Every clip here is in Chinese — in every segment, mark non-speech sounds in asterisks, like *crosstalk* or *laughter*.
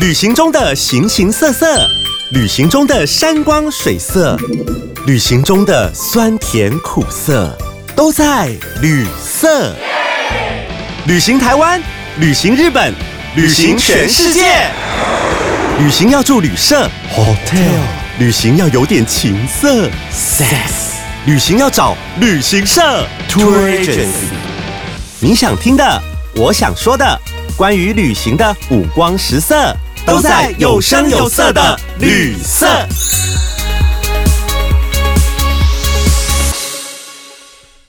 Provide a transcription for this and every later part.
旅行中的形形色色，旅行中的山光水色，旅行中的酸甜苦涩，都在旅色。旅行台湾，旅行日本，旅行全世界。旅行要住旅社 （hotel），旅行要有点情色 （sex），旅行要找旅行社 （tour agency）。你想听的，我想说的，关于旅行的五光十色，都在有声有色的旅色。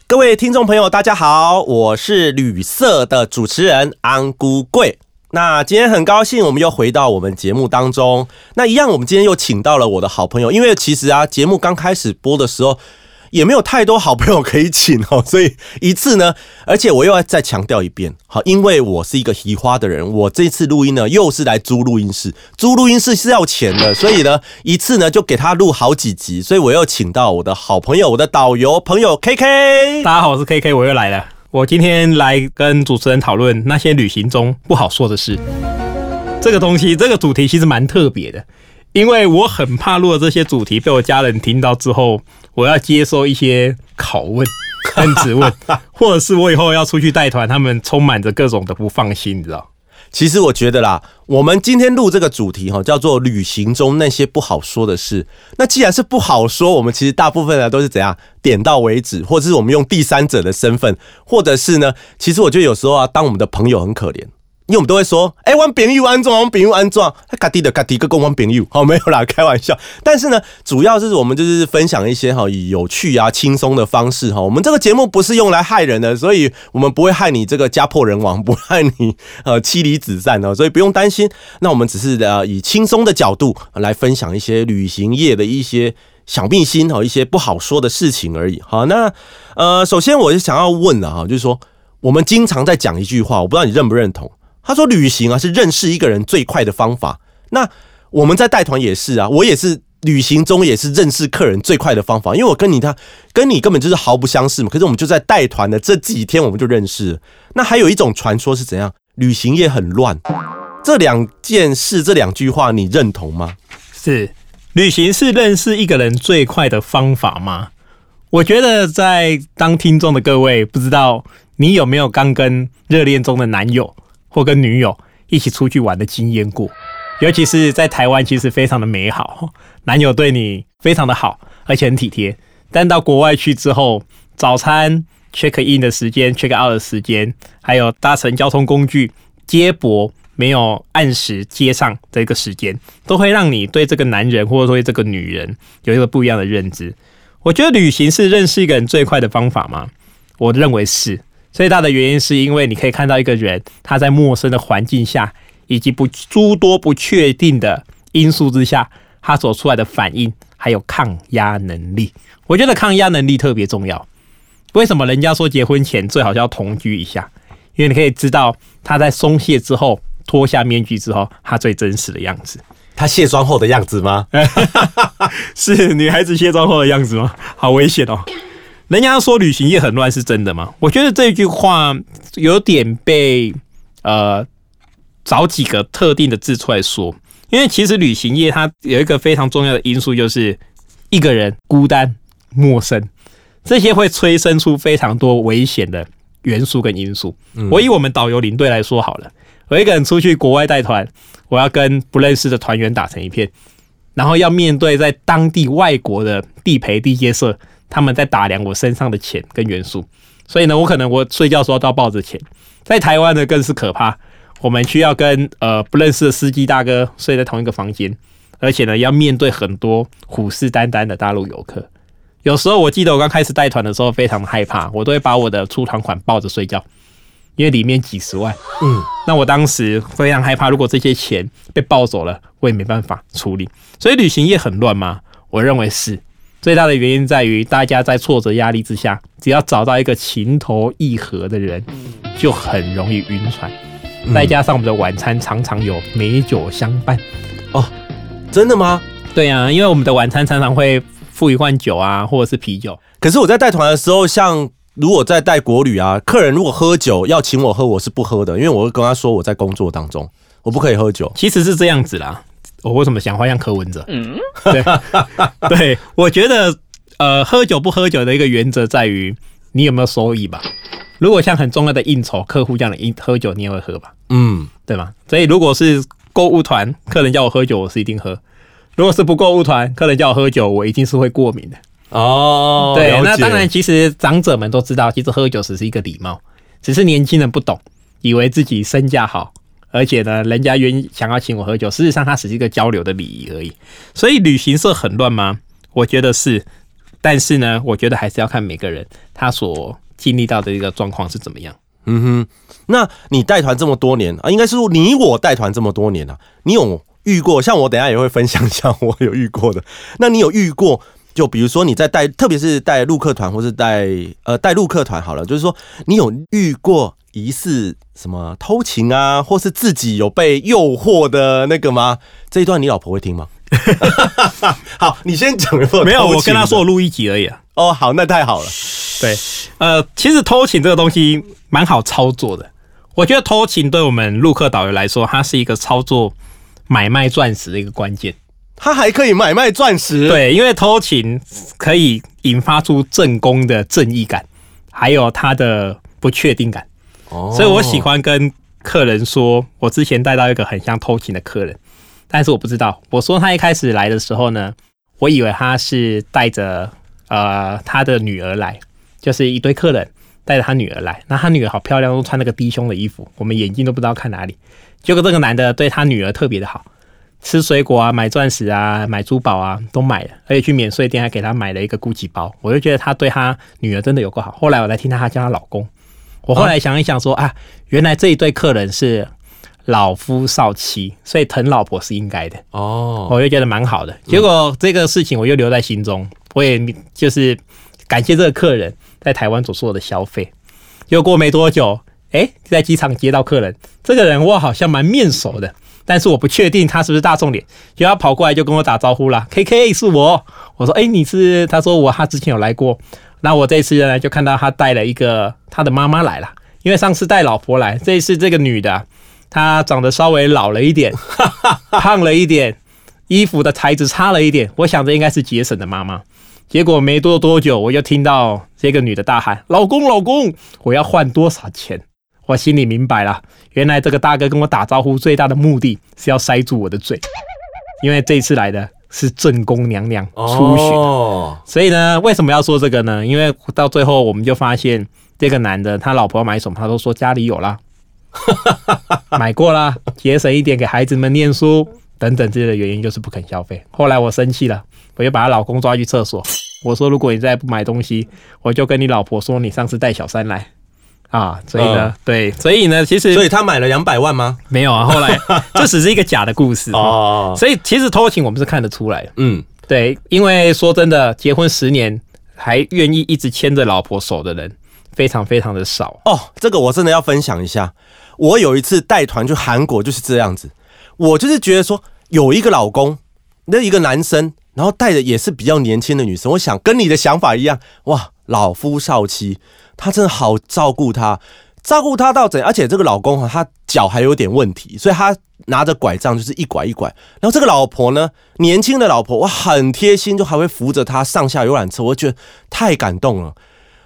各位听众朋友，大家好，我是旅色的主持人安姑贵。那今天很高兴，我们又回到我们节目当中。那一样，我们今天又请到了我的好朋友，因为其实啊，节目刚开始播的时候。也没有太多好朋友可以请 *laughs* 哦，所以一次呢，而且我又要再强调一遍，好，因为我是一个移花的人，我这次录音呢又是来租录音室，租录音室是要钱的，所以呢一次呢就给他录好几集，所以我又请到我的好朋友，我的导游朋友 K K。大家好，我是 K K，我又来了，我今天来跟主持人讨论那些旅行中不好说的事。这个东西，这个主题其实蛮特别的。因为我很怕，录的这些主题被我家人听到之后，我要接受一些拷问、*laughs* 跟质问，或者是我以后要出去带团，他们充满着各种的不放心，你知道？其实我觉得啦，我们今天录这个主题哈，叫做旅行中那些不好说的事。那既然是不好说，我们其实大部分呢都是怎样点到为止，或者是我们用第三者的身份，或者是呢，其实我觉得有时候啊，当我们的朋友很可怜。因为我们都会说，哎，玩朋友安装，玩朋友安装，他嘎滴的嘎滴个公玩朋友，好没有啦，开玩笑。但是呢，主要是我们就是分享一些哈以有趣啊、轻松的方式哈。我们这个节目不是用来害人的，所以我们不会害你这个家破人亡，不害你呃妻离子散哦，所以不用担心。那我们只是呃以轻松的角度来分享一些旅行业的一些小秘辛哈，一些不好说的事情而已。好，那呃，首先我就想要问了哈，就是说我们经常在讲一句话，我不知道你认不认同。他说：“旅行啊，是认识一个人最快的方法。那我们在带团也是啊，我也是旅行中也是认识客人最快的方法。因为我跟你他跟你根本就是毫不相识嘛。可是我们就在带团的这几天，我们就认识。那还有一种传说是怎样？旅行业很乱。这两件事，这两句话，你认同吗？是旅行是认识一个人最快的方法吗？我觉得在当听众的各位，不知道你有没有刚跟热恋中的男友。”或跟女友一起出去玩的经验过，尤其是在台湾，其实非常的美好，*laughs* 男友对你非常的好，而且很体贴。但到国外去之后，早餐 check in 的时间、check out 的时间，还有搭乘交通工具接驳没有按时接上这个时间，都会让你对这个男人或者说这个女人有一个不一样的认知。我觉得旅行是认识一个人最快的方法吗？我认为是。最大的原因是因为你可以看到一个人他在陌生的环境下，以及不诸多不确定的因素之下，他所出来的反应还有抗压能力。我觉得抗压能力特别重要。为什么人家说结婚前最好要同居一下？因为你可以知道他在松懈之后脱下面具之后，他最真实的样子。他卸妆后的样子吗？*laughs* 是女孩子卸妆后的样子吗？好危险哦！人家说旅行业很乱，是真的吗？我觉得这句话有点被呃找几个特定的字出来说，因为其实旅行业它有一个非常重要的因素，就是一个人孤单、陌生，这些会催生出非常多危险的元素跟因素。我以我们导游领队来说好了，我一个人出去国外带团，我要跟不认识的团员打成一片，然后要面对在当地外国的地陪地接社。他们在打量我身上的钱跟元素，所以呢，我可能我睡觉时候都要抱着钱。在台湾呢，更是可怕，我们需要跟呃不认识的司机大哥睡在同一个房间，而且呢，要面对很多虎视眈眈的大陆游客。有时候我记得我刚开始带团的时候，非常的害怕，我都会把我的出团款抱着睡觉，因为里面几十万。嗯，那我当时非常害怕，如果这些钱被抱走了，我也没办法处理。所以旅行业很乱吗？我认为是。最大的原因在于，大家在挫折压力之下，只要找到一个情投意合的人，就很容易晕船。再加上我们的晚餐常常有美酒相伴。哦，真的吗？对呀，因为我们的晚餐常常会附一罐酒啊，或者是啤酒。可是我在带团的时候，像如果在带国旅啊，客人如果喝酒要请我喝，我是不喝的，因为我会跟他说我在工作当中。我不可以喝酒。其实是这样子啦。我为什么想花样柯文哲？嗯，对，*laughs* 对我觉得，呃，喝酒不喝酒的一个原则在于你有没有收益吧。如果像很重要的应酬、客户这样的应喝酒，你也会喝吧？嗯，对吧？所以如果是购物团，客人叫我喝酒，我是一定喝；如果是不购物团，客人叫我喝酒，我一定是会过敏的。哦，对，那当然，其实长者们都知道，其实喝酒只是一个礼貌，只是年轻人不懂，以为自己身价好。而且呢，人家愿意想要请我喝酒，事实上它只是一个交流的礼仪而已。所以旅行社很乱吗？我觉得是，但是呢，我觉得还是要看每个人他所经历到的一个状况是怎么样。嗯哼，那你带团这么多年啊，应该是你我带团这么多年啊，你有遇过？像我等下也会分享一下我有遇过的。那你有遇过？就比如说你在带，特别是带陆客团或是带呃带陆客团好了，就是说你有遇过？疑似什么偷情啊，或是自己有被诱惑的那个吗？这一段你老婆会听吗？*laughs* 好，你先讲。没有，我跟他说我录一集而已。哦，好，那太好了。对，呃，其实偷情这个东西蛮好操作的。我觉得偷情对我们陆客导游来说，它是一个操作买卖钻石的一个关键。它还可以买卖钻石？对，因为偷情可以引发出正宫的正义感，还有他的不确定感。所以我喜欢跟客人说，我之前带到一个很像偷情的客人，但是我不知道。我说他一开始来的时候呢，我以为他是带着呃他的女儿来，就是一堆客人带着他女儿来。那他女儿好漂亮，都穿那个低胸的衣服，我们眼睛都不知道看哪里。结果这个男的对他女儿特别的好，吃水果啊，买钻石啊，买珠宝啊，都买了，而且去免税店还给他买了一个 GUCCI 包。我就觉得他对他女儿真的有够好。后来我才听到他叫他老公。我后来想一想，说啊，原来这一对客人是老夫少妻，所以疼老婆是应该的哦。我就觉得蛮好的。结果这个事情我又留在心中，我也就是感谢这个客人在台湾所做的消费。又过没多久，哎，在机场接到客人，这个人我好像蛮面熟的，但是我不确定他是不是大众脸。就他跑过来就跟我打招呼啦，K K 是我。我说，哎，你是？他说我他之前有来过。那我这次呢，就看到他带了一个他的妈妈来了，因为上次带老婆来，这一次这个女的，她长得稍微老了一点，*laughs* 胖了一点，衣服的材质差了一点，我想着应该是杰森的妈妈。结果没多多久，我就听到这个女的大喊：“老公，老公，我要换多少钱？”我心里明白了，原来这个大哥跟我打招呼最大的目的是要塞住我的嘴，因为这次来的。是正宫娘娘出巡，所以呢，为什么要说这个呢？因为到最后我们就发现，这个男的他老婆买什么，他都说家里有啦，*laughs* 买过啦，节省一点给孩子们念书等等之类的原因，就是不肯消费。后来我生气了，我就把她老公抓去厕所，我说：如果你再不买东西，我就跟你老婆说，你上次带小三来。啊，所以呢，对，所以呢，其实，所以他买了两百万吗？没有啊，后来 *laughs* 这只是一个假的故事。哦。所以其实偷情我们是看得出来的，嗯，对，因为说真的，结婚十年还愿意一直牵着老婆手的人，非常非常的少。哦。这个我真的要分享一下，我有一次带团去韩国就是这样子，我就是觉得说有一个老公，那一个男生，然后带的也是比较年轻的女生，我想跟你的想法一样，哇，老夫少妻。他真的好照顾他，照顾他到怎？而且这个老公哈，他脚还有点问题，所以他拿着拐杖就是一拐一拐。然后这个老婆呢，年轻的老婆，我，很贴心，就还会扶着他上下游览车，我觉得太感动了。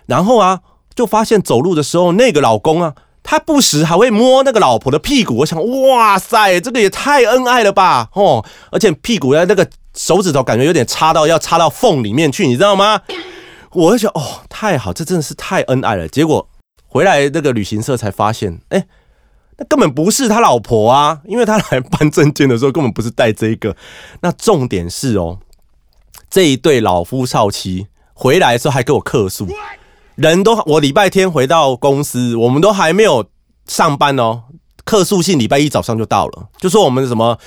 然后啊，就发现走路的时候，那个老公啊，他不时还会摸那个老婆的屁股。我想，哇塞，这个也太恩爱了吧！哦，而且屁股的那个手指头感觉有点插到要插到缝里面去，你知道吗？我就想哦，太好，这真的是太恩爱了。结果回来那个旅行社才发现，哎，那根本不是他老婆啊，因为他来办证件的时候根本不是带这个。那重点是哦，这一对老夫少妻回来的时候还给我客诉，人都我礼拜天回到公司，我们都还没有上班哦，客诉信礼拜一早上就到了，就说我们什么。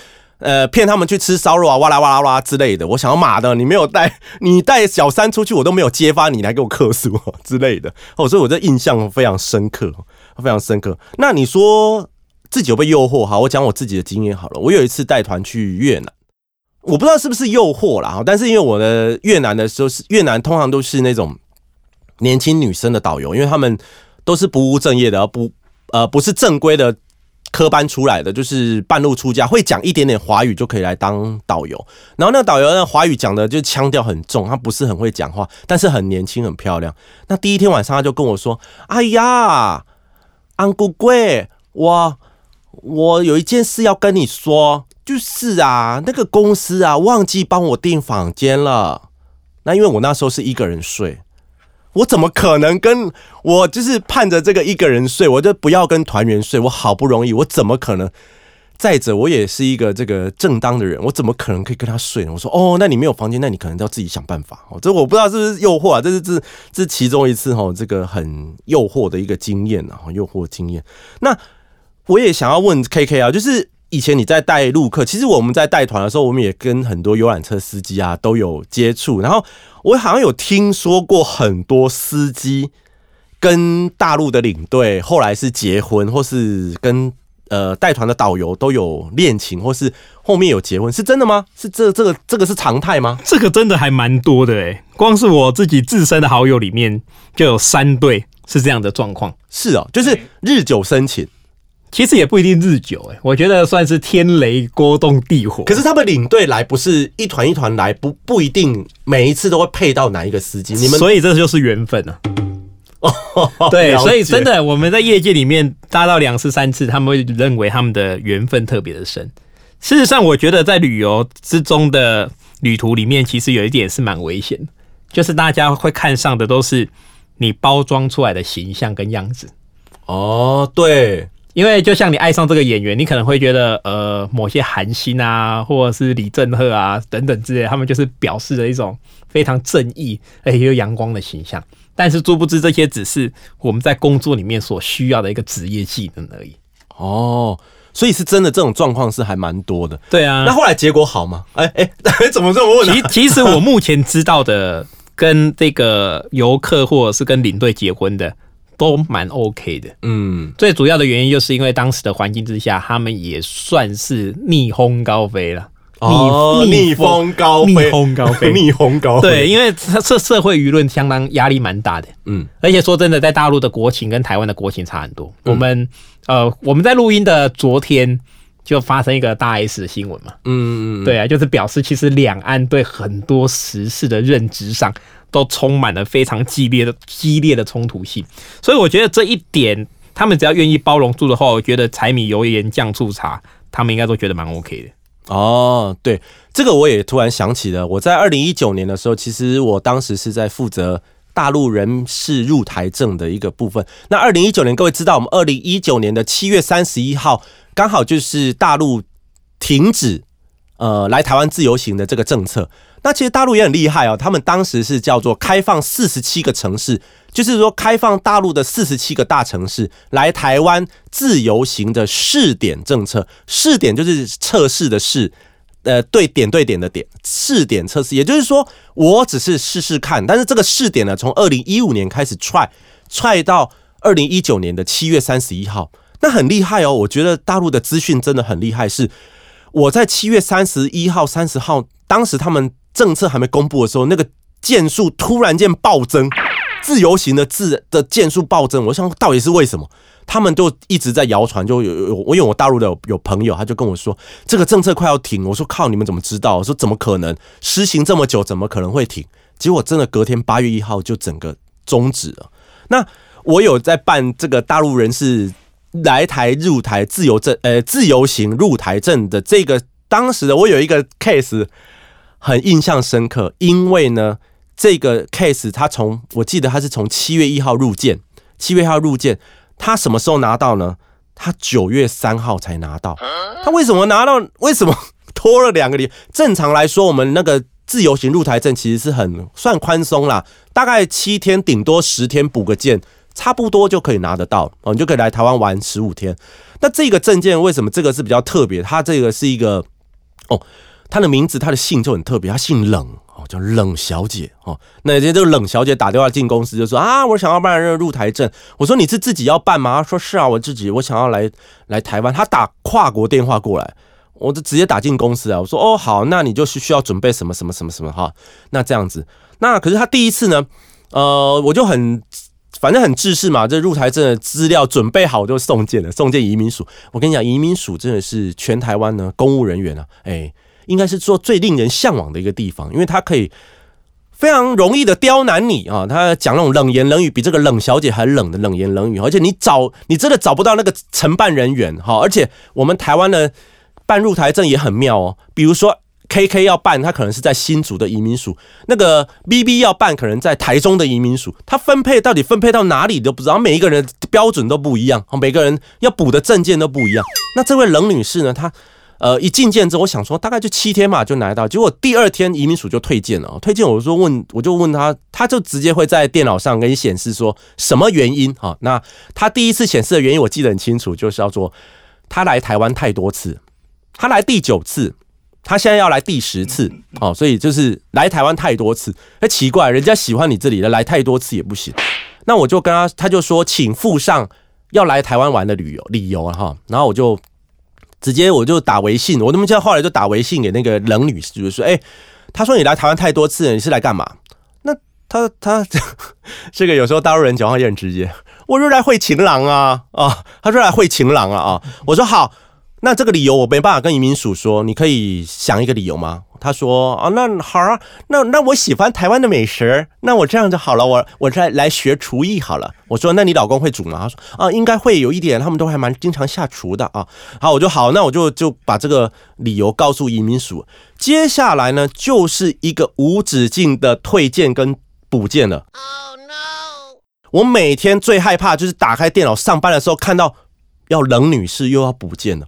呃，骗他们去吃烧肉啊，哇啦哇啦哇之类的。我想要马的，你没有带，*laughs* 你带小三出去，我都没有揭发你来给我客诉 *laughs* 之类的。哦，所以我这印象非常深刻，非常深刻。那你说自己有被诱惑？好，我讲我自己的经验好了。我有一次带团去越南，我不知道是不是诱惑啦，但是因为我的越南的时候是越南，通常都是那种年轻女生的导游，因为他们都是不务正业的，不呃不是正规的。科班出来的，就是半路出家，会讲一点点华语就可以来当导游。然后那个导游呢，华语讲的就腔调很重，他不是很会讲话，但是很年轻很漂亮。那第一天晚上他就跟我说：“哎呀，安姑贵，我我有一件事要跟你说，就是啊，那个公司啊忘记帮我订房间了。那因为我那时候是一个人睡。”我怎么可能跟我就是盼着这个一个人睡，我就不要跟团员睡。我好不容易，我怎么可能？再者，我也是一个这个正当的人，我怎么可能可以跟他睡呢？我说哦，那你没有房间，那你可能要自己想办法。哦，这我不知道是不是诱惑啊？这是这这其中一次哈，这个很诱惑的一个经验啊，诱惑经验。那我也想要问 K K 啊，就是。以前你在带路客，其实我们在带团的时候，我们也跟很多游览车司机啊都有接触。然后我好像有听说过很多司机跟大陆的领队后来是结婚，或是跟呃带团的导游都有恋情，或是后面有结婚，是真的吗？是这这个这个是常态吗？这个真的还蛮多的诶，光是我自己自身的好友里面就有三对是这样的状况。是哦，就是日久生情。其实也不一定日久哎，我觉得算是天雷锅动地火。可是他们领队来不是一团一团来，不不一定每一次都会配到哪一个司机。你们所以这就是缘分啊。对，所以真的我们在业界里面搭到两次三次，他们会认为他们的缘分特别的深。事实上，我觉得在旅游之中的旅途里面，其实有一点是蛮危险的，就是大家会看上的都是你包装出来的形象跟样子。哦，对。因为就像你爱上这个演员，你可能会觉得，呃，某些韩星啊，或者是李正赫啊等等之类，他们就是表示了一种非常正义而且又阳光的形象。但是，殊不知这些只是我们在工作里面所需要的一个职业技能而已。哦，所以是真的这种状况是还蛮多的。对啊，那后来结果好吗？哎哎，*laughs* 怎么这么问？其其实我目前知道的，跟这个游客或者是跟领队结婚的。都蛮 OK 的，嗯，最主要的原因就是因为当时的环境之下，他们也算是逆风高飞了，逆逆风高飞，逆风高飞，逆风高飞。*laughs* 对，因为社社会舆论相当压力蛮大的，嗯，而且说真的，在大陆的国情跟台湾的国情差很多。我们呃，我们在录音的昨天就发生一个大 S 的新闻嘛，嗯嗯，对啊，就是表示其实两岸对很多时事的认知上。都充满了非常激烈的激烈的冲突性，所以我觉得这一点，他们只要愿意包容住的话，我觉得柴米油盐酱醋茶，他们应该都觉得蛮 OK 的。哦，对，这个我也突然想起了，我在二零一九年的时候，其实我当时是在负责大陆人士入台证的一个部分。那二零一九年，各位知道，我们二零一九年的七月三十一号，刚好就是大陆停止呃来台湾自由行的这个政策。那其实大陆也很厉害哦，他们当时是叫做开放四十七个城市，就是说开放大陆的四十七个大城市来台湾自由行的试点政策。试点就是测试的试，呃，对点对点的点，试点测试。也就是说，我只是试试看，但是这个试点呢，从二零一五年开始踹踹到二零一九年的七月三十一号，那很厉害哦。我觉得大陆的资讯真的很厉害，是我在七月三十一号、三十号，当时他们。政策还没公布的时候，那个件数突然间暴增，自由行的自的件数暴增。我想到底是为什么？他们就一直在谣传，就有有我因为我大陆的有朋友，他就跟我说这个政策快要停。我说靠，你们怎么知道？我说怎么可能？实行这么久，怎么可能会停？结果真的隔天八月一号就整个终止了。那我有在办这个大陆人士来台入台自由证，呃，自由行入台证的这个，当时的我有一个 case。很印象深刻，因为呢，这个 case 他从我记得他是从七月一号入件，七月一号入件，他什么时候拿到呢？他九月三号才拿到。他为什么拿到？为什么拖了两个礼？正常来说，我们那个自由行入台证其实是很算宽松啦，大概七天，顶多十天补个件，差不多就可以拿得到哦，你就可以来台湾玩十五天。那这个证件为什么这个是比较特别？它这个是一个哦。他的名字，他的姓就很特别，他姓冷哦，叫冷小姐哦。那这这个冷小姐打电话进公司就说啊，我想要办这个入台证。我说你是自己要办吗？说是啊，我自己，我想要来来台湾。他打跨国电话过来，我就直接打进公司啊。我说哦好，那你就是需要准备什么什么什么什么哈。那这样子，那可是他第一次呢，呃，我就很反正很制式嘛，这入台证的资料准备好就送件了，送件移民署。我跟你讲，移民署真的是全台湾呢公务人员啊，哎，应该是做最令人向往的一个地方，因为它可以非常容易的刁难你啊，他讲那种冷言冷语，比这个冷小姐还冷的冷言冷语，而且你找你真的找不到那个承办人员哈，而且我们台湾的办入台证也很妙哦，比如说。K K 要办，他可能是在新竹的移民署；那个 B B 要办，可能在台中的移民署。他分配到底分配到哪里都不知道，每一个人标准都不一样，每个人要补的证件都不一样。那这位冷女士呢？她呃一进件之后，我想说大概就七天嘛就拿到，结果第二天移民署就退件了。退件我说问，我就问他，他就直接会在电脑上给你显示说什么原因啊？那他第一次显示的原因我记得很清楚，就是叫做他来台湾太多次，他来第九次。他现在要来第十次哦，所以就是来台湾太多次，哎，奇怪，人家喜欢你这里的，来太多次也不行。那我就跟他，他就说，请附上要来台湾玩的旅游理由哈。然后我就直接我就打微信，我那么叫后来就打微信给那个冷女士，就是说，哎，他说你来台湾太多次了，你是来干嘛？那他他 *laughs* 这个有时候大陆人讲话也很直接，我是来会情郎啊啊，他说来会情郎啊啊，我说好。那这个理由我没办法跟移民署说，你可以想一个理由吗？他说啊，那好啊，那那我喜欢台湾的美食，那我这样就好了，我我再来学厨艺好了。我说那你老公会煮吗？他说啊，应该会有一点，他们都还蛮经常下厨的啊。好，我就好，那我就就把这个理由告诉移民署。接下来呢，就是一个无止境的退件跟补件了。Oh no！我每天最害怕就是打开电脑上班的时候，看到要冷女士又要补件了。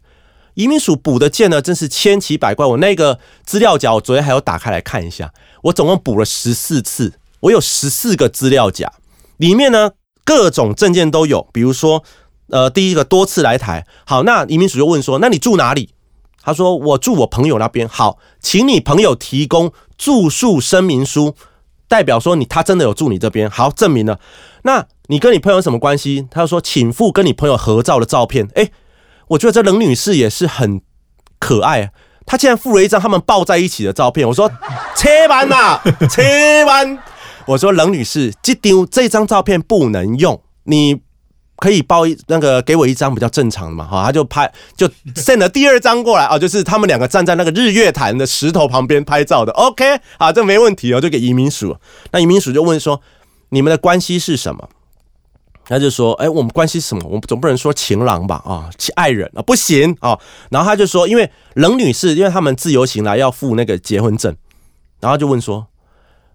移民署补的件呢，真是千奇百怪。我那个资料夹，我昨天还要打开来看一下。我总共补了十四次，我有十四个资料夹，里面呢各种证件都有。比如说，呃，第一个多次来台，好，那移民署就问说，那你住哪里？他说我住我朋友那边。好，请你朋友提供住宿声明书，代表说你他真的有住你这边。好，证明了。那你跟你朋友什么关系？他说，请附跟你朋友合照的照片。诶。我觉得这冷女士也是很可爱，她竟然附了一张他们抱在一起的照片。我说 *laughs* 切完呐，切完。我说冷女士，这丢这张照片不能用，你可以抱一那个给我一张比较正常的嘛？哈，他就拍就 send 了第二张过来啊，就是他们两个站在那个日月潭的石头旁边拍照的。OK，啊，这没问题哦，就给移民署。那移民署就问说，你们的关系是什么？他就说：“哎，我们关系什么？我们总不能说情郎吧？啊，爱人啊，不行啊。”然后他就说：“因为冷女士，因为他们自由行来要付那个结婚证，然后就问说：‘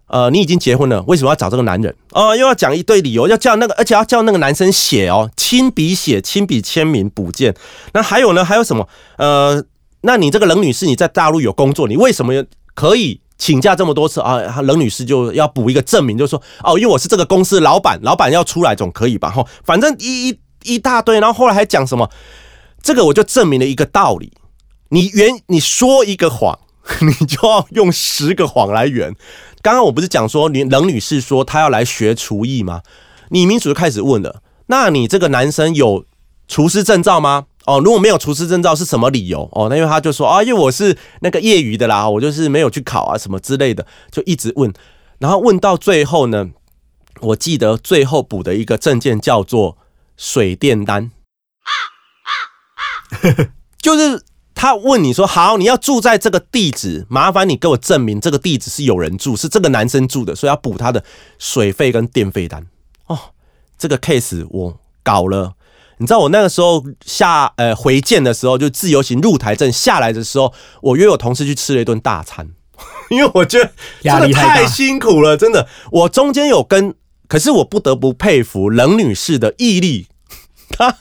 呃，你已经结婚了，为什么要找这个男人？’哦，又要讲一堆理由，要叫那个，而且要叫那个男生写哦，亲笔写，亲笔签名补件。那还有呢？还有什么？呃，那你这个冷女士，你在大陆有工作，你为什么可以？”请假这么多次啊，冷女士就要补一个证明，就说哦，因为我是这个公司老板，老板要出来总可以吧？哈，反正一一一大堆，然后后来还讲什么？这个我就证明了一个道理：你圆，你说一个谎，你就要用十个谎来圆。刚刚我不是讲说，你冷女士说她要来学厨艺吗？你民主就开始问了，那你这个男生有厨师证照吗？哦，如果没有厨师证照是什么理由？哦，那因为他就说啊，因为我是那个业余的啦，我就是没有去考啊，什么之类的，就一直问，然后问到最后呢，我记得最后补的一个证件叫做水电单，*laughs* 就是他问你说好，你要住在这个地址，麻烦你给我证明这个地址是有人住，是这个男生住的，所以要补他的水费跟电费单。哦，这个 case 我搞了。你知道我那个时候下呃回建的时候，就自由行入台证下来的时候，我约我同事去吃了一顿大餐，*laughs* 因为我觉得真的太辛苦了，真的。我中间有跟，可是我不得不佩服冷女士的毅力，*laughs* 她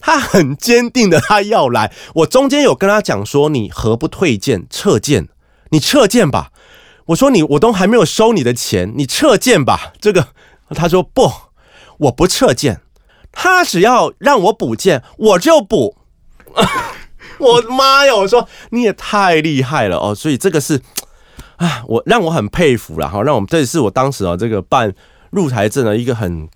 她很坚定的，她要来。我中间有跟她讲说，你何不退件撤件？你撤件吧。我说你我都还没有收你的钱，你撤件吧。这个她说不，我不撤件。他只要让我补件，我就补。*laughs* 我的妈呀！我说你也太厉害了哦，所以这个是啊，我让我很佩服了哈。让我们这也是我当时啊，这个办入台证的一个很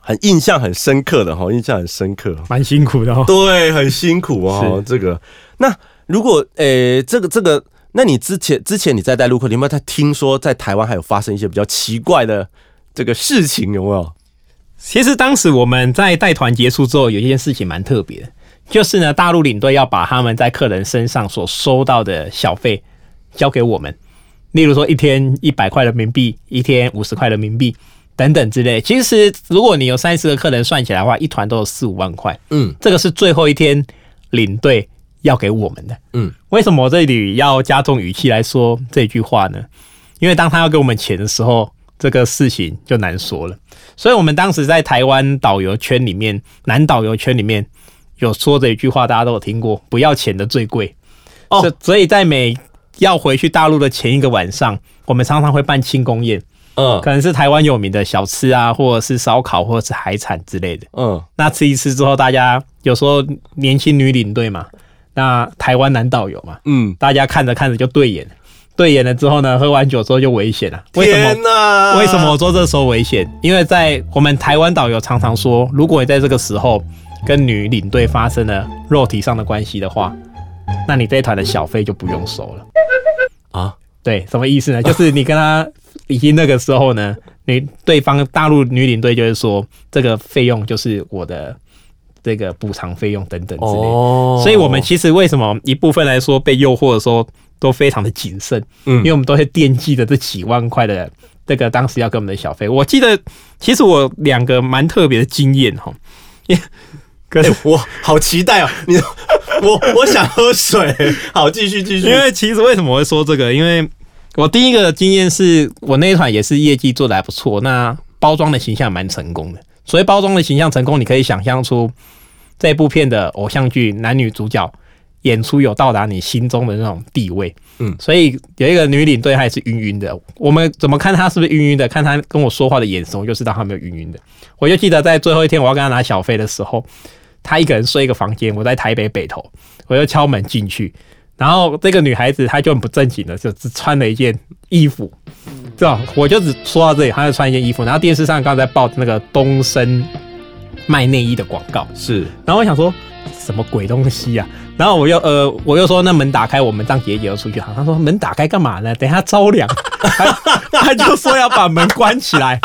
很印象很深刻的哈，印象很深刻，蛮辛苦的哦。对，很辛苦哦。这个那如果诶，这个这个，那你之前之前你在带陆客，有没有在听说在台湾还有发生一些比较奇怪的这个事情？有没有？其实当时我们在带团结束之后，有一件事情蛮特别的，就是呢，大陆领队要把他们在客人身上所收到的小费交给我们，例如说一天一百块人民币，一天五十块人民币等等之类。其实如果你有三十个客人算起来的话，一团都有四五万块。嗯这个是最后一天领队要给我们的。嗯，为什么我这里要加重语气来说这句话呢？因为当他要给我们钱的时候，这个事情就难说了。所以我们当时在台湾导游圈里面，男导游圈里面有说的一句话，大家都有听过：不要钱的最贵。哦所所以在每要回去大陆的前一个晚上，我们常常会办庆功宴，嗯可能是台湾有名的小吃啊，或者是烧烤，或者是海产之类的。嗯，那吃一吃之后，大家有时候年轻女领队嘛，那台湾男导游嘛，嗯，大家看着看着就对眼了，对眼了之后呢，喝完酒之后就危险了。为什么天？哪！为什么我说这时候危险？因为在我们台湾导游常常说，如果你在这个时候跟女领队发生了肉体上的关系的话，那你这一团的小费就不用收了。啊？对，什么意思呢？就是你跟他已经那个时候呢，你对方大陆女领队就是说，这个费用就是我的这个补偿费用等等之类。哦所以，我们其实为什么一部分来说被诱惑的时候都非常的谨慎，嗯因为我们都会惦记着这几万块的这个当时要给我们的小费。我记得，其实我两个蛮特别的经验哈，因 *laughs* 为可是哎我好期待哦！你 *laughs* 我我想喝水。*laughs* 好，继续继续。因为其实为什么我会说这个？因为我第一个经验是我那一团也是业绩做的还不错，那包装的形象蛮成功的。所以包装的形象成功，你可以想象出这部片的偶像剧男女主角演出有到达你心中的那种地位。嗯所以有一个女领队，她也是晕晕的。我们怎么看她是不是晕晕的？看她跟我说话的眼神，我就知道她没有晕晕的。我就记得在最后一天我要跟她拿小费的时候，她一个人睡一个房间，我在台北北头，我就敲门进去。然后这个女孩子她就很不正经的，就只穿了一件衣服，这样？我就只说到这里，她就穿一件衣服。然后电视上刚才报那个东升卖内衣的广告，是然后我想说什么鬼东西啊？然后我又呃，我又说那门打开，我们当姐姐就出去。他说门打开干嘛呢？等一下着凉。他他就说要把门关起来。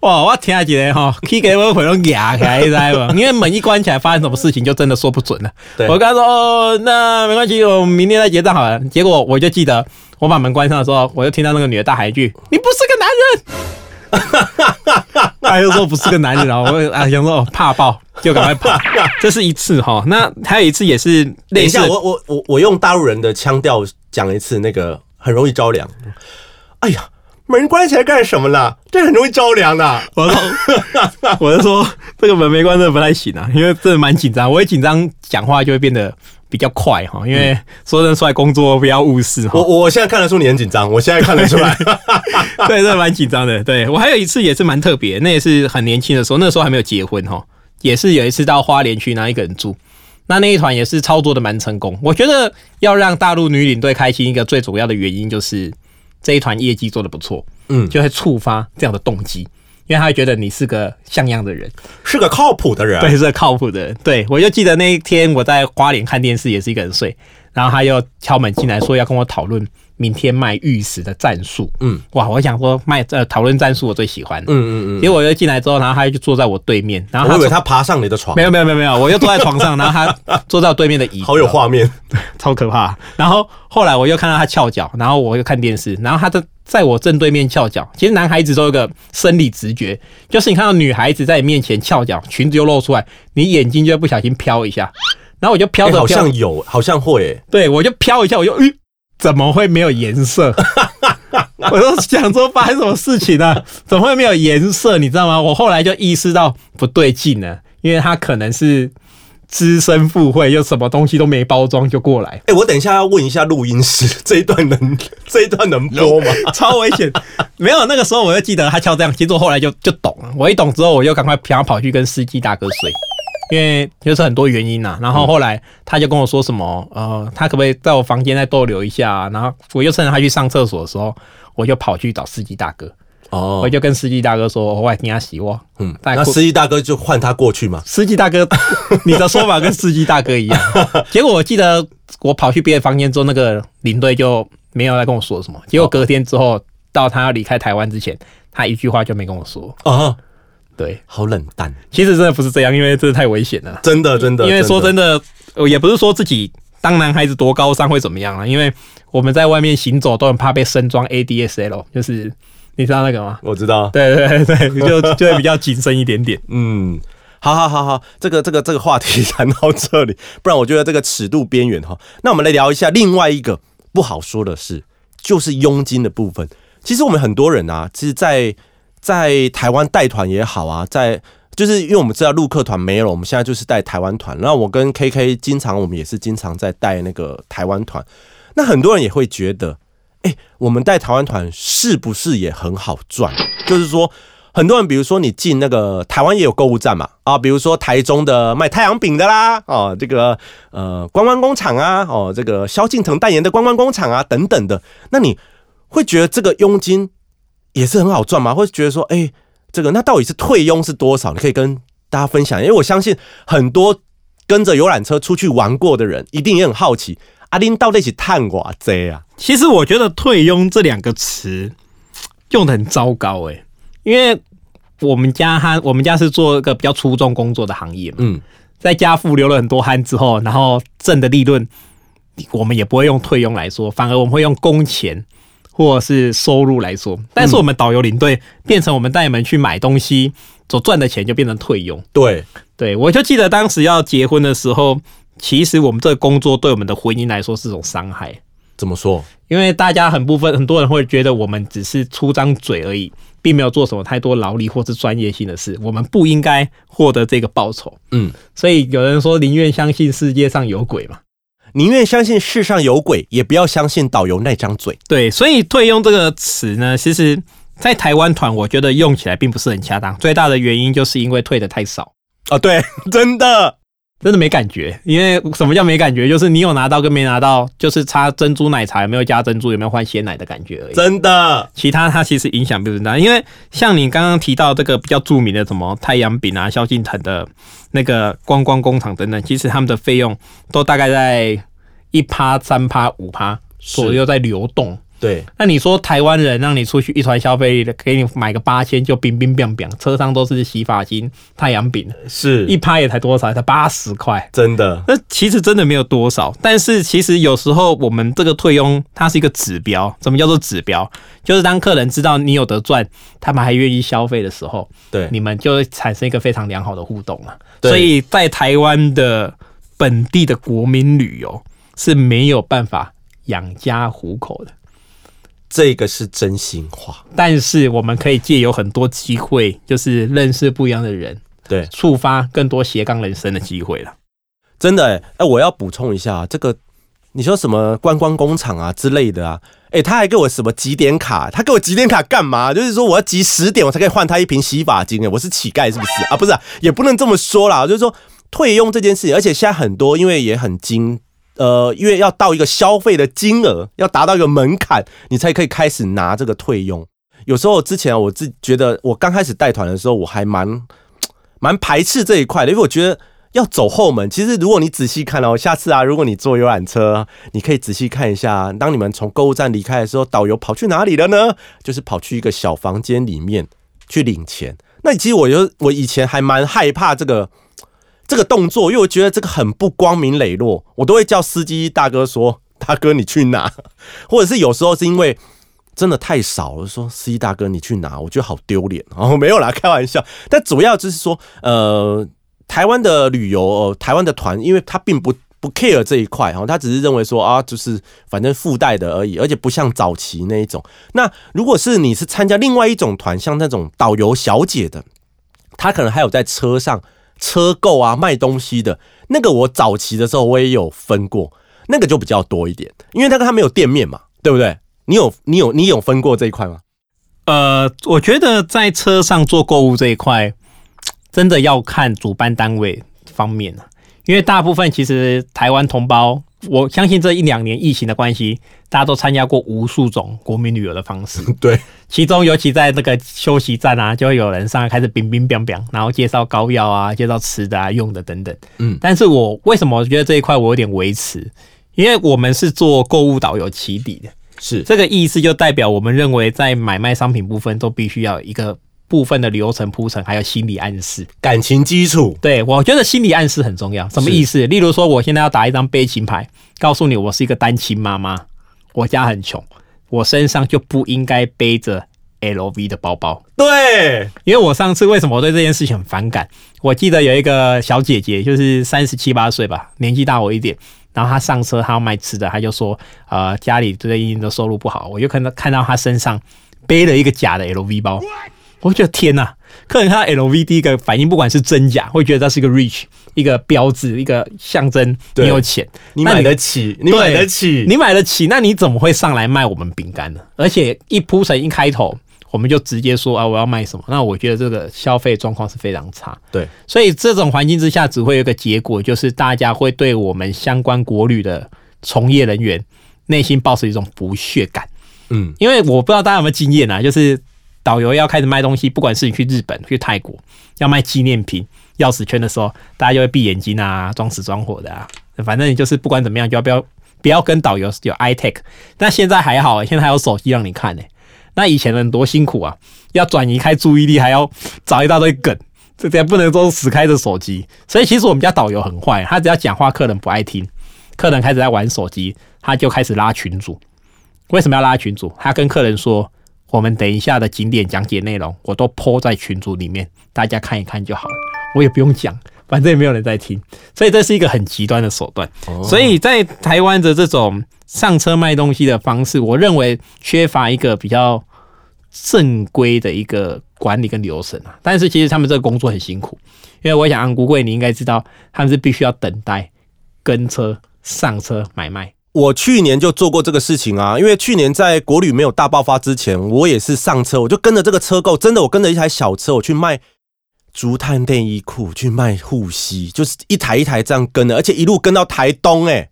哇，我听起来哈，可以给我回龙牙开，知道吗？因为门一关起来，发生什么事情就真的说不准了。对我跟他说哦，那没关系，我们明天再结账好了。结果我就记得我把门关上的时候，我就听到那个女的大喊一句：“你不是个男人。” *laughs* 他又说不是个男人，然后我啊想说哦怕爆，就赶快跑。*laughs* 这是一次哈，那还有一次也是等类似一下，，我我我我用大陆人的腔调讲一次，那个很容易着凉。哎呀，门关起来干什么啦？这很容易着凉的。我说 *laughs* 我就说这个门没关真的不太行啊，因为真的蛮紧张，我一紧张讲话就会变得比较快哈，因为说真的出来工作不要误事哈我。我现在看得出你很紧张，我现在看得出来。*laughs* 对，真的蛮紧张的。对我还有一次也是蛮特别，那也是很年轻的时候，那时候还没有结婚哈，也是有一次到花莲去，然后一个人住。那那一团也是操作的蛮成功。我觉得要让大陆女领队开心，一个最主要的原因就是这一团业绩做的不错，嗯，就会触发这样的动机，因为他会觉得你是个像样的人，是个靠谱的人。对，是个靠谱的人。对我就记得那一天我在花莲看电视，也是一个人睡，然后他又敲门进来说要跟我讨论明天卖玉石的战术。嗯，哇，我想说卖呃讨论战术我最喜欢。嗯嗯嗯结果我就进来之后，然后他就坐在我对面，然后他我以为他爬上你的床没，有没有没有没有，我又坐在床上，*laughs* 然后他坐在我对面的椅子，好有画面。*laughs* 超可怕。然后后来我又看到他翘脚，然后我又看电视，然后他的在我正对面翘脚。其实男孩子都有个生理直觉，就是你看到女孩子在你面前翘脚，裙子又露出来，你眼睛就会不小心飘一下。然后我就飘哎好，像有，好像会。哎对我就飘一下，我就咦，怎么会没有颜色？*laughs* 我都想说发生什么事情呢、怎么会没有颜色？你知道吗？我后来就意识到不对劲了，因为他可能是资深赴会，又什么东西都没包装就过来，哎，我等一下要问一下录音师，这一段能 *laughs* 这一段能播吗？超危险。没有那个时候我就记得他敲这样，其实我后来就就懂了。我一懂之后，我就赶快想要跑去跟司机大哥睡。因为就是很多原因呐、然后后来他就跟我说什么，呃，他可不可以在我房间再逗留一下、啊？然后我就趁着他去上厕所的时候，我就跑去找司机大哥，哦我，就跟司机大哥说，我要听他洗我。嗯，那司机大哥就换他过去嘛。司机大哥，*laughs* 你的说法跟司机大哥一样。*laughs* 结果我记得我跑去别的房间之后，那个领队就没有再跟我说什么。结果隔天之后，到他要离开台湾之前，他一句话就没跟我说。啊，对，好冷淡，其实真的不是这样，因为这太危险了。真的真的。因为说真的，也不是说自己当男孩子多高尚会怎么样啊，因为我们在外面行走都很怕被身装 ADSL，就是你知道那个吗？我知道。对对对，就 *laughs* 就会比较谨慎一点点。嗯，好好好好，这个这个这个话题 *laughs* 谈到这里，不然我觉得这个尺度边缘哈。那我们来聊一下另外一个不好说的事，就是佣金的部分。其实我们很多人啊，其实，在在台湾带团也好啊，在就是因为我们知道陆客团没有了，我们现在就是带台湾团。然后我跟 KK 经常，我们也是经常在带那个台湾团。那很多人也会觉得，哎，我们带台湾团是不是也很好赚？就是说，很多人比如说你进那个台湾也有购物站嘛，啊，比如说台中的卖太阳饼的啦，哦，这个呃观光工厂啊，哦，这个萧敬腾代言的观光工厂啊等等的，那你会觉得这个佣金也是很好赚吗？或者觉得说，哎，这个那到底是退佣是多少？你可以跟大家分享，因为我相信很多跟着游览车出去玩过的人，一定也很好奇。阿丁到底是探寡这啊？其实我觉得“退佣”这两个词用的很糟糕哎，因为我们家哈，我们家是做一个比较粗重工作的行业嘛，嗯，在家父流了很多汗之后，然后挣的利润，我们也不会用退佣来说，反而我们会用工钱或者是收入来说。但是我们导游领队变成我们带你们去买东西所赚的钱就变成退佣。对，对我就记得当时要结婚的时候。其实我们这个工作对我们的婚姻来说是种伤害。怎么说？因为大家很部分很多人会觉得我们只是出张嘴而已，并没有做什么太多劳力或是专业性的事，我们不应该获得这个报酬。嗯，所以有人说宁愿相信世界上有鬼嘛，宁愿相信世上有鬼，也不要相信导游那张嘴。对，所以退佣这个词呢，其实在台湾团我觉得用起来并不是很恰当。最大的原因就是因为退的太少啊，对，*laughs* 真的。真的没感觉，因为什么叫没感觉？就是你有拿到跟没拿到，就是差珍珠奶茶有没有加珍珠，有没有换鲜奶的感觉而已。真的，其他它其实影响并不大。因为像你刚刚提到这个比较著名的什么太阳饼啊、萧敬腾的那个观光工厂等等，其实他们的费用都大概在一趴、三趴、五趴左右在流动。对，那你说台湾人让你出去一团消费，给你买个八千就冰冰冰冰，车上都是洗发精、太阳饼，是一拍也才多少？才八十块，真的。那其实真的没有多少，但是其实有时候我们这个退佣它是一个指标，什么叫做指标？就是当客人知道你有得赚，他们还愿意消费的时候，对，你们就会产生一个非常良好的互动啊。所以在台湾的本地的国民旅游是没有办法养家糊口的。这个是真心话，但是我们可以借有很多机会，就是认识不一样的人，对，触发更多斜杠人生的机会了。真的，哎，我要补充一下，这个你说什么观光工厂啊之类的啊，哎，他还给我什么几点卡？他给我几点卡干嘛？就是说我要集十点，我才可以换他一瓶洗发精。哎，我是乞丐是不是啊？不是，也不能这么说啦。就是说退佣这件事情，而且现在很多因为也很精。呃，因为要到一个消费的金额，要达到一个门槛，你才可以开始拿这个退佣。有时候之前我自觉得，我刚开始带团的时候，我还蛮 *tsk* 蛮排斥这一块的，因为我觉得要走后门。其实如果你仔细看哦，下次啊，如果你坐游览车，你可以仔细看一下，当你们从购物站离开的时候，导游跑去哪里了呢？就是跑去一个小房间里面去领钱。那其实我就我以前还蛮害怕这个。这个动作，因为我觉得这个很不光明磊落，我都会叫司机大哥说：“大哥，你去拿。” *laughs* 或者是有时候是因为真的太少了，说司机大哥你去拿，我觉得好丢脸。*laughs* 哦，没有啦，开玩笑。但主要就是说，呃，台湾的旅游，台湾的团，因为他并不不 care 这一块哈，他只是认为说啊，就是反正附带的而已，而且不像早期那一种。那如果是你是参加另外一种团，像那种导游小姐的，他可能还有在车上。车购啊，卖东西的那个，我早期的时候我也有分过，那个就比较多一点，因为那个他没有店面嘛，对不对？你有你有你有分过这一块吗？呃，我觉得在车上做购物这一块，真的要看主办单位方面啊因为大部分其实台湾同胞。我相信这一两年疫情的关系，大家都参加过无数种国民旅游的方式。*laughs* 对，其中尤其在那个休息站啊，就会有人上来开始冰冰冰冰，然后介绍膏药啊，介绍吃的啊、用的等等。嗯，但是我为什么我觉得这一块我有点维持？因为我们是做购物导游起底的，是这个意思就代表我们认为在买卖商品部分都必须要一个。部分的流程铺陈，还有心理暗示。感情基础，对我觉得心理暗示很重要。什么意思？例如说，我现在要打一张悲情牌，告诉你我是一个单亲妈妈，我家很穷，我身上就不应该背着 LV 的包包。对，因为我上次为什么我对这件事情很反感？我记得有一个小姐姐，就是三十七八岁吧，年纪大我一点。然后她上车，她要卖吃的，她就说：“呃，家里最近的收入不好。”我就看到看到她身上背了一个假的 LV 包，我觉得天哪！客人看到 LV 第一个反应，不管是真假，会觉得它是一个 rich 一个标志，一个象征你有钱，你买得起，你买得起，你买得起，那你怎么会上来卖我们饼干呢？而且一铺成一开头。我们就直接说啊，我要卖什么？那我觉得这个消费状况是非常差。对，所以这种环境之下，只会有一个结果，就是大家会对我们相关国旅的从业人员内心抱持一种不屑感。嗯，因为我不知道大家有没有经验啊，就是导游要开始卖东西，不管是你去日本、去泰国要卖纪念品、钥匙圈的时候，大家就会闭眼睛啊，装死装火的啊。反正你就是不管怎么样，就要不要不要跟导游有 i tech。那现在还好，现在还有手机让你看呢。那以前人多辛苦啊，要转移开注意力，还要找一大堆梗，这边不能都死开着手机。所以其实我们家导游很坏，他只要讲话，客人不爱听，客人开始在玩手机，他就开始拉群主。为什么要拉群主？他跟客人说，我们等一下的景点讲解内容，我都抛在群组里面，大家看一看就好了，我也不用讲。反正也没有人在听，所以这是一个很极端的手段。所以在台湾的这种上车卖东西的方式，我认为缺乏一个比较正规的一个管理跟流程啊。但是其实他们这个工作很辛苦，因为我想安姑贵，你应该知道他们是必须要等待跟车上车买卖。我去年就做过这个事情啊，因为去年在国旅没有大爆发之前，我也是上车，我就跟着这个车购，真的我跟着一台小车我去卖。竹炭内衣裤去卖护膝，就是一台一台这样跟的，而且一路跟到台东哎，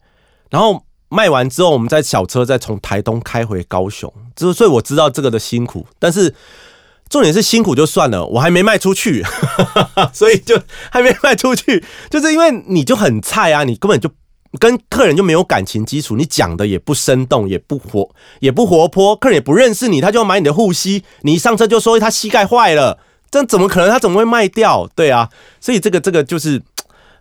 然后卖完之后，我们在小车再从台东开回高雄，就所以我知道这个的辛苦，但是重点是辛苦就算了，我还没卖出去，*laughs* 所以就还没卖出去，就是因为你就很菜啊，你根本就跟客人就没有感情基础，你讲的也不生动，也不活，也不活泼，客人也不认识你，他就要买你的护膝，你一上车就说他膝盖坏了。这怎么可能？他怎么会卖掉？对啊，所以这个这个就是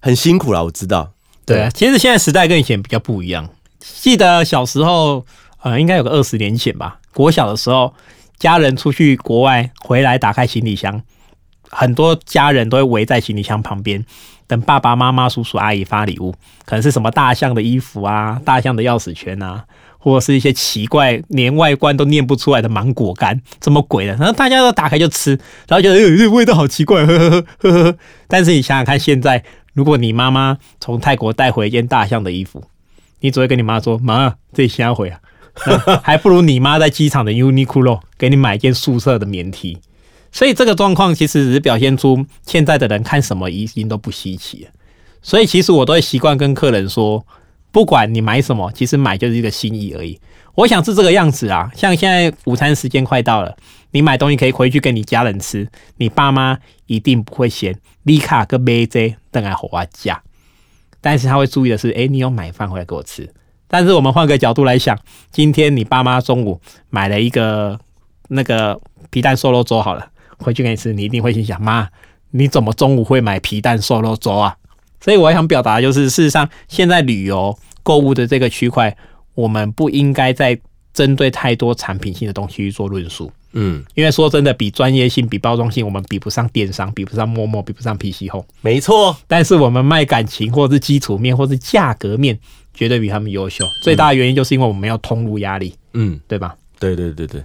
很辛苦了。我知道，对啊。其实现在时代跟以前比较不一样。记得小时候，呃，应该有个二十年前吧。国小的时候，家人出去国外回来，打开行李箱，很多家人都会围在行李箱旁边，等爸爸妈妈、叔叔阿姨发礼物，可能是什么大象的衣服啊、大象的钥匙圈啊。或者是一些奇怪连外观都念不出来的芒果干，什么鬼的？然后大家都打开就吃，然后觉得哎，这味道好奇怪，呵呵呵呵。但是你想想看，现在如果你妈妈从泰国带回一件大象的衣服，你只会跟你妈说：“妈，这下回啊，还不如你妈在机场的 Uniqlo 给你买一件素色的棉 T。”所以这个状况其实只是表现出现在的人看什么已经都不稀奇了。所以其实我都会习惯跟客人说。不管你买什么，其实买就是一个心意而已。我想是这个样子啊。像现在午餐时间快到了，你买东西可以回去跟你家人吃，你爸妈一定不会嫌李卡跟梅姐等来火花价。但是他会注意的是，哎，你有买饭回来给我吃。但是我们换个角度来想，今天你爸妈中午买了一个那个皮蛋瘦肉粥，好了，回去给你吃，你一定会心想：妈，你怎么中午会买皮蛋瘦肉粥啊？所以我想表达就是，事实上，现在旅游购物的这个区块，我们不应该再针对太多产品性的东西去做论述。嗯，因为说真的，比专业性、比包装性，我们比不上电商，比不上陌陌，比不上 PC Home。没错，但是我们卖感情，或是基础面，或是价格面，绝对比他们优秀。最大的原因就是因为我们没有通路压力。嗯，对吧？对对对对。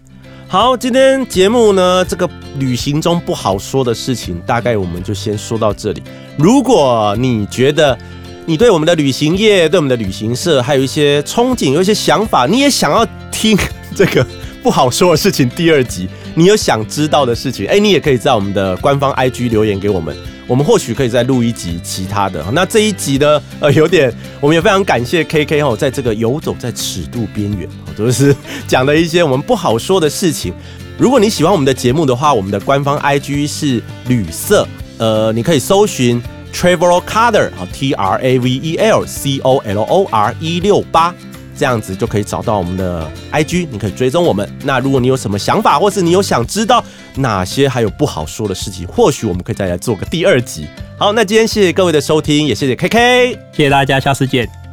好，今天节目呢，这个旅行中不好说的事情，大概我们就先说到这里。如果你觉得你对我们的旅行业、对我们的旅行社还有一些憧憬、有一些想法，你也想要听这个不好说的事情第二集，你有想知道的事情，哎，你也可以在我们的官方 IG 留言给我们。我们或许可以再录一集其他的。那这一集呢，*laughs* 呃，有点，我们也非常感谢 K K 哦，在这个游走在尺度边缘，都是 *laughs* 讲了一些我们不好说的事情。如果你喜欢我们的节目的话，我们的官方 I G 是旅色，呃，你可以搜寻 Travel Color 啊，T R A V E L C O L O R 一六八。这样子就可以找到我们的 IG，你可以追踪我们。那如果你有什么想法，或是你有想知道哪些还有不好说的事情，或许我们可以再来做个第二集。好，那今天谢谢各位的收听，也谢谢 KK，谢谢大家，下次见。